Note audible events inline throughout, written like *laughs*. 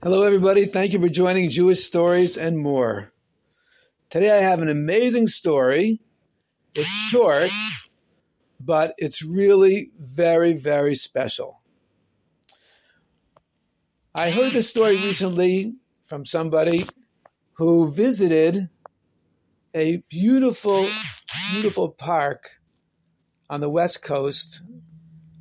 Hello, everybody. Thank you for joining Jewish Stories and More. Today I have an amazing story. It's short, but it's really very, very special. I heard this story recently from somebody who visited a beautiful, beautiful park on the West Coast.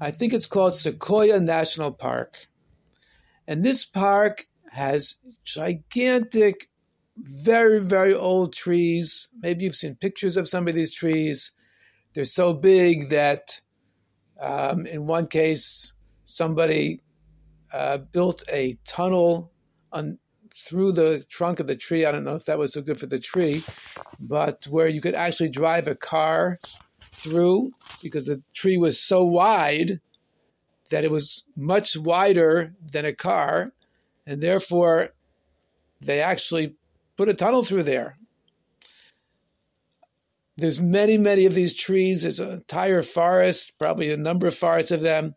I think it's called Sequoia National Park. And this park has gigantic, very, very old trees. Maybe you've seen pictures of some of these trees. They're so big that um, in one case, somebody uh, built a tunnel on, through the trunk of the tree. I don't know if that was so good for the tree, but where you could actually drive a car through because the tree was so wide that it was much wider than a car, and therefore they actually put a tunnel through there. There's many, many of these trees. There's an entire forest, probably a number of forests of them.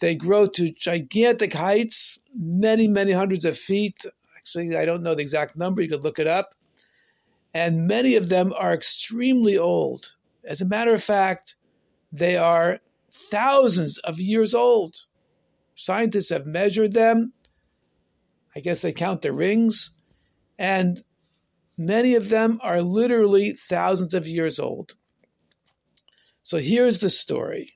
They grow to gigantic heights, many, many hundreds of feet. Actually, I don't know the exact number. You could look it up. And many of them are extremely old. As a matter of fact, they are thousands of years old. Scientists have measured them. I guess they count the rings. And many of them are literally thousands of years old. So here's the story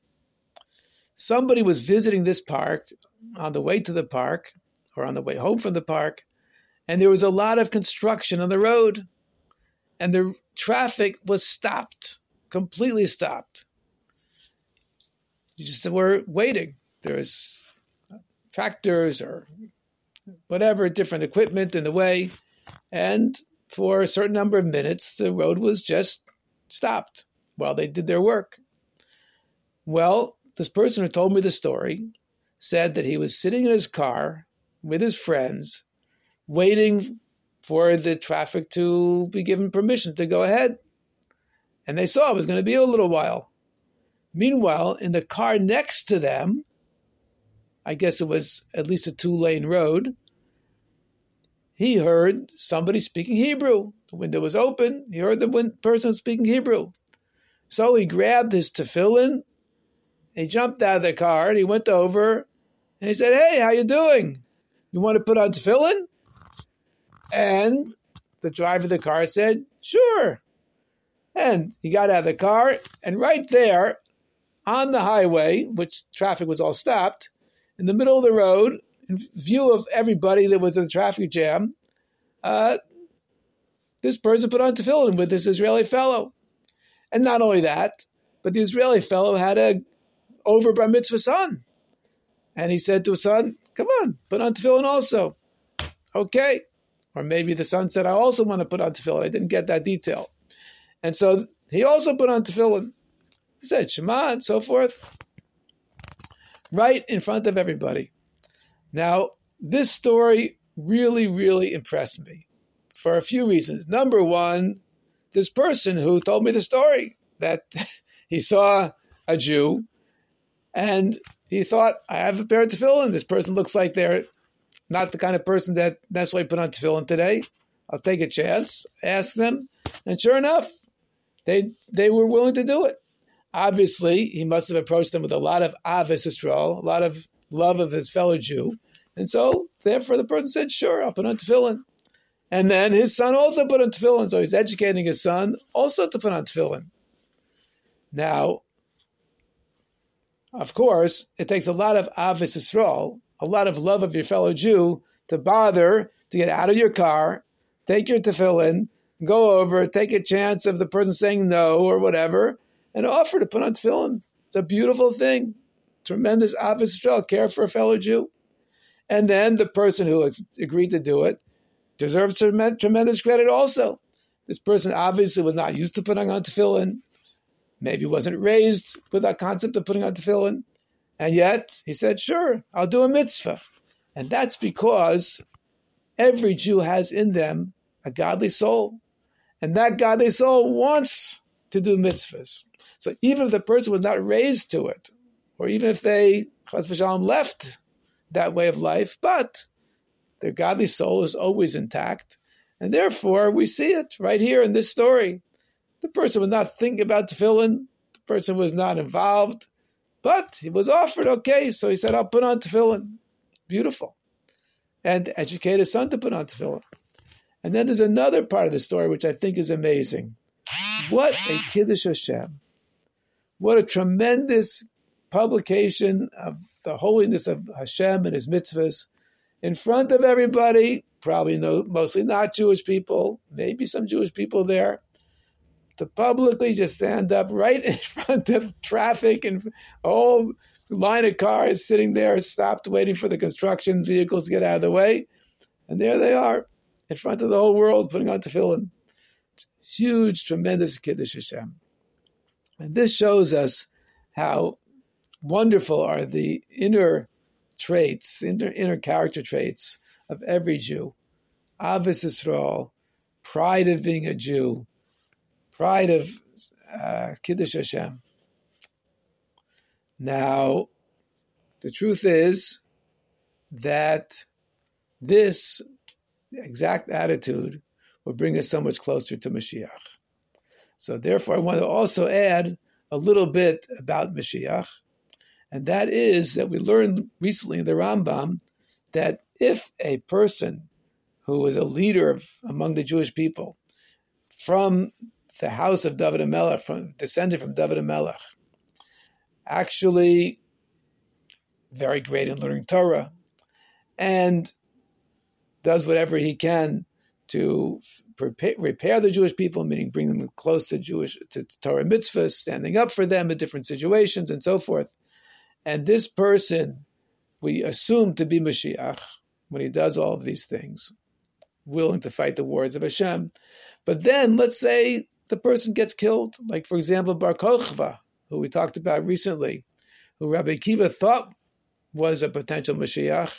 somebody was visiting this park on the way to the park or on the way home from the park, and there was a lot of construction on the road, and the traffic was stopped, completely stopped. Just were waiting. There was tractors or whatever different equipment in the way, and for a certain number of minutes, the road was just stopped while they did their work. Well, this person who told me the story said that he was sitting in his car with his friends, waiting for the traffic to be given permission to go ahead. And they saw it was going to be a little while. Meanwhile, in the car next to them, I guess it was at least a two lane road, he heard somebody speaking Hebrew. The window was open. He heard the person speaking Hebrew. So he grabbed his tefillin, he jumped out of the car and he went over and he said, Hey, how you doing? You want to put on tefillin? And the driver of the car said, Sure. And he got out of the car, and right there on the highway, which traffic was all stopped, in the middle of the road, in view of everybody that was in the traffic jam, uh, this person put on tefillin with this Israeli fellow. And not only that, but the Israeli fellow had a over bar mitzvah son. And he said to his son, Come on, put on tefillin also. Okay. Or maybe the son said, I also want to put on tefillin. I didn't get that detail. And so he also put on tefillin. He said, Shema, and so forth, right in front of everybody. Now, this story really, really impressed me for a few reasons. Number one, this person who told me the story that *laughs* he saw a Jew and he thought, I have a pair of tefillin. This person looks like they're not the kind of person that necessarily put on tefillin today. I'll take a chance, ask them. And sure enough, they they were willing to do it. Obviously, he must have approached them with a lot of Ahavas Yisrael, a lot of love of his fellow Jew. And so, therefore, the person said, Sure, I'll put on tefillin. And then his son also put on tefillin. So he's educating his son also to put on tefillin. Now, of course, it takes a lot of Ahavas Yisrael, a lot of love of your fellow Jew to bother to get out of your car, take your tefillin, go over, take a chance of the person saying no or whatever, and offer to put on tefillin. It's a beautiful thing. Tremendous Ahavas Yisrael, care for a fellow Jew. And then the person who agreed to do it deserves tremendous credit also. This person obviously was not used to putting on tefillin, maybe wasn't raised with that concept of putting on tefillin, and yet he said, "Sure, I'll do a mitzvah," and that's because every Jew has in them a godly soul, and that godly soul wants to do mitzvahs. So even if the person was not raised to it, or even if they, left that way of life, but their godly soul is always intact. And therefore, we see it right here in this story. The person was not thinking about tefillin, the person was not involved, but he was offered, okay, so he said, I'll put on tefillin. Beautiful. And educate his son to put on tefillin. And then there's another part of the story which I think is amazing. What a Kiddush Hashem. What a tremendous publication of the holiness of Hashem and his mitzvahs in front of everybody, probably no, mostly not Jewish people, maybe some Jewish people there, to publicly just stand up right in *laughs* front of traffic and a whole line of cars sitting there, stopped waiting for the construction vehicles to get out of the way. And there they are in front of the whole world putting on tefillin. Huge, tremendous Kiddush Hashem. And this shows us how wonderful are the inner traits, the inner, inner character traits of every Jew. Ahavas Yisrael, pride of being a Jew, pride of uh, Kiddush Hashem. Now, the truth is that this exact attitude will bring us so much closer to Mashiach. So, therefore, I want to also add a little bit about Mashiach, and that is that we learned recently in the Rambam that if a person who was a leader of, among the Jewish people from the house of David HaMelech, from descended from David HaMelech, actually very great in learning Torah, and does whatever he can to prepare, repair the Jewish people, meaning bring them close to Jewish to Torah mitzvahs, standing up for them in different situations, and so forth. And this person, we assume to be Mashiach when he does all of these things, willing to fight the wars of Hashem. But then, let's say the person gets killed, like for example, Bar Kochva, who we talked about recently, who Rabbi Akiva thought was a potential Mashiach,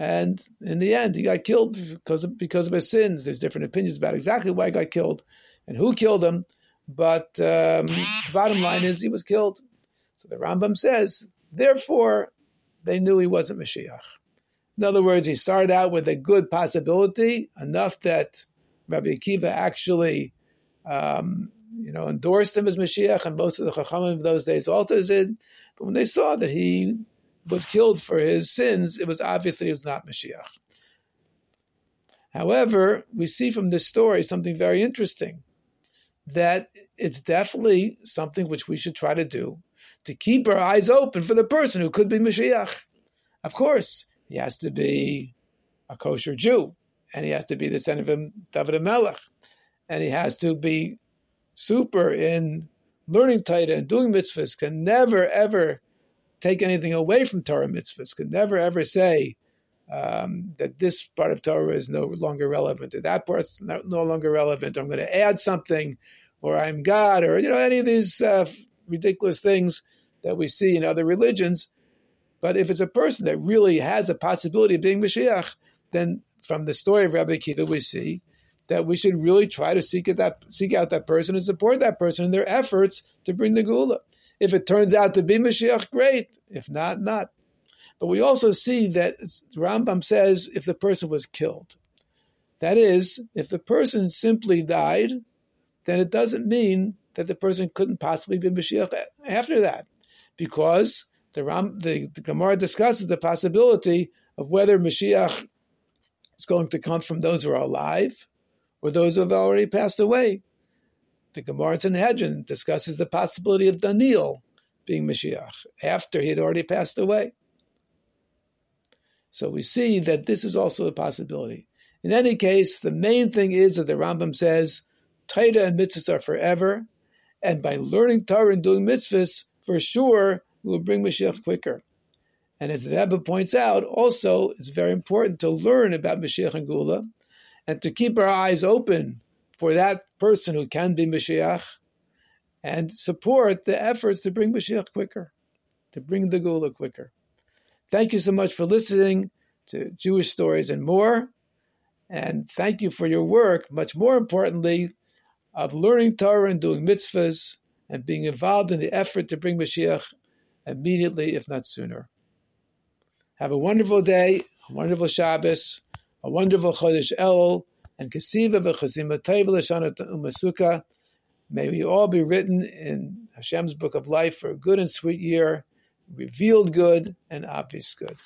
and in the end, he got killed because of, because of his sins. There's different opinions about exactly why he got killed and who killed him. But um, the bottom line is he was killed. So the Rambam says, therefore, they knew he wasn't Mashiach. In other words, he started out with a good possibility, enough that Rabbi Akiva actually, um, you know, endorsed him as Mashiach, and most of the Chachamim of those days also did. But when they saw that he was killed for his sins, it was obvious that he was not Mashiach. However, we see from this story something very interesting that it's definitely something which we should try to do to keep our eyes open for the person who could be Mashiach. Of course, he has to be a kosher Jew, and he has to be the son of David Melech, and he has to be super in learning Torah and doing mitzvahs, can never ever take anything away from Torah mitzvahs, could never ever say um, that this part of Torah is no longer relevant, or that part's no, no longer relevant, or I'm going to add something, or I'm God, or you know any of these uh, ridiculous things that we see in other religions. But if it's a person that really has a possibility of being Mashiach, then from the story of Rabbi Akiva, we see that we should really try to seek, that, seek out that person and support that person in their efforts to bring the Geula. If it turns out to be Mashiach, great. If not, not. But we also see that Rambam says if the person was killed. That is, if the person simply died, then it doesn't mean that the person couldn't possibly be Mashiach after that. Because the, Ram, the, the Gemara discusses the possibility of whether Mashiach is going to come from those who are alive or those who have already passed away. The Gemara Sanhedrin discusses the possibility of Daniel being Mashiach after he had already passed away. So we see that this is also a possibility. In any case, the main thing is that the Rambam says Torah and mitzvahs are forever, and by learning Torah and doing mitzvahs, for sure, we will bring Mashiach quicker. And as the Rebbe points out, also it's very important to learn about Mashiach and Geula, and to keep our eyes open for that person who can be Mashiach and support the efforts to bring Mashiach quicker, to bring the Geula quicker. Thank you so much for listening to Jewish Stories and more. And thank you for your work, much more importantly, of learning Torah and doing mitzvahs and being involved in the effort to bring Mashiach immediately, if not sooner. Have a wonderful day. a wonderful Shabbos, a wonderful Chodesh El, and Kesiva v'Chasima Tov l'Shana Umasuka. May we all be written in Hashem's book of life for a good and sweet year, revealed good and obvious good.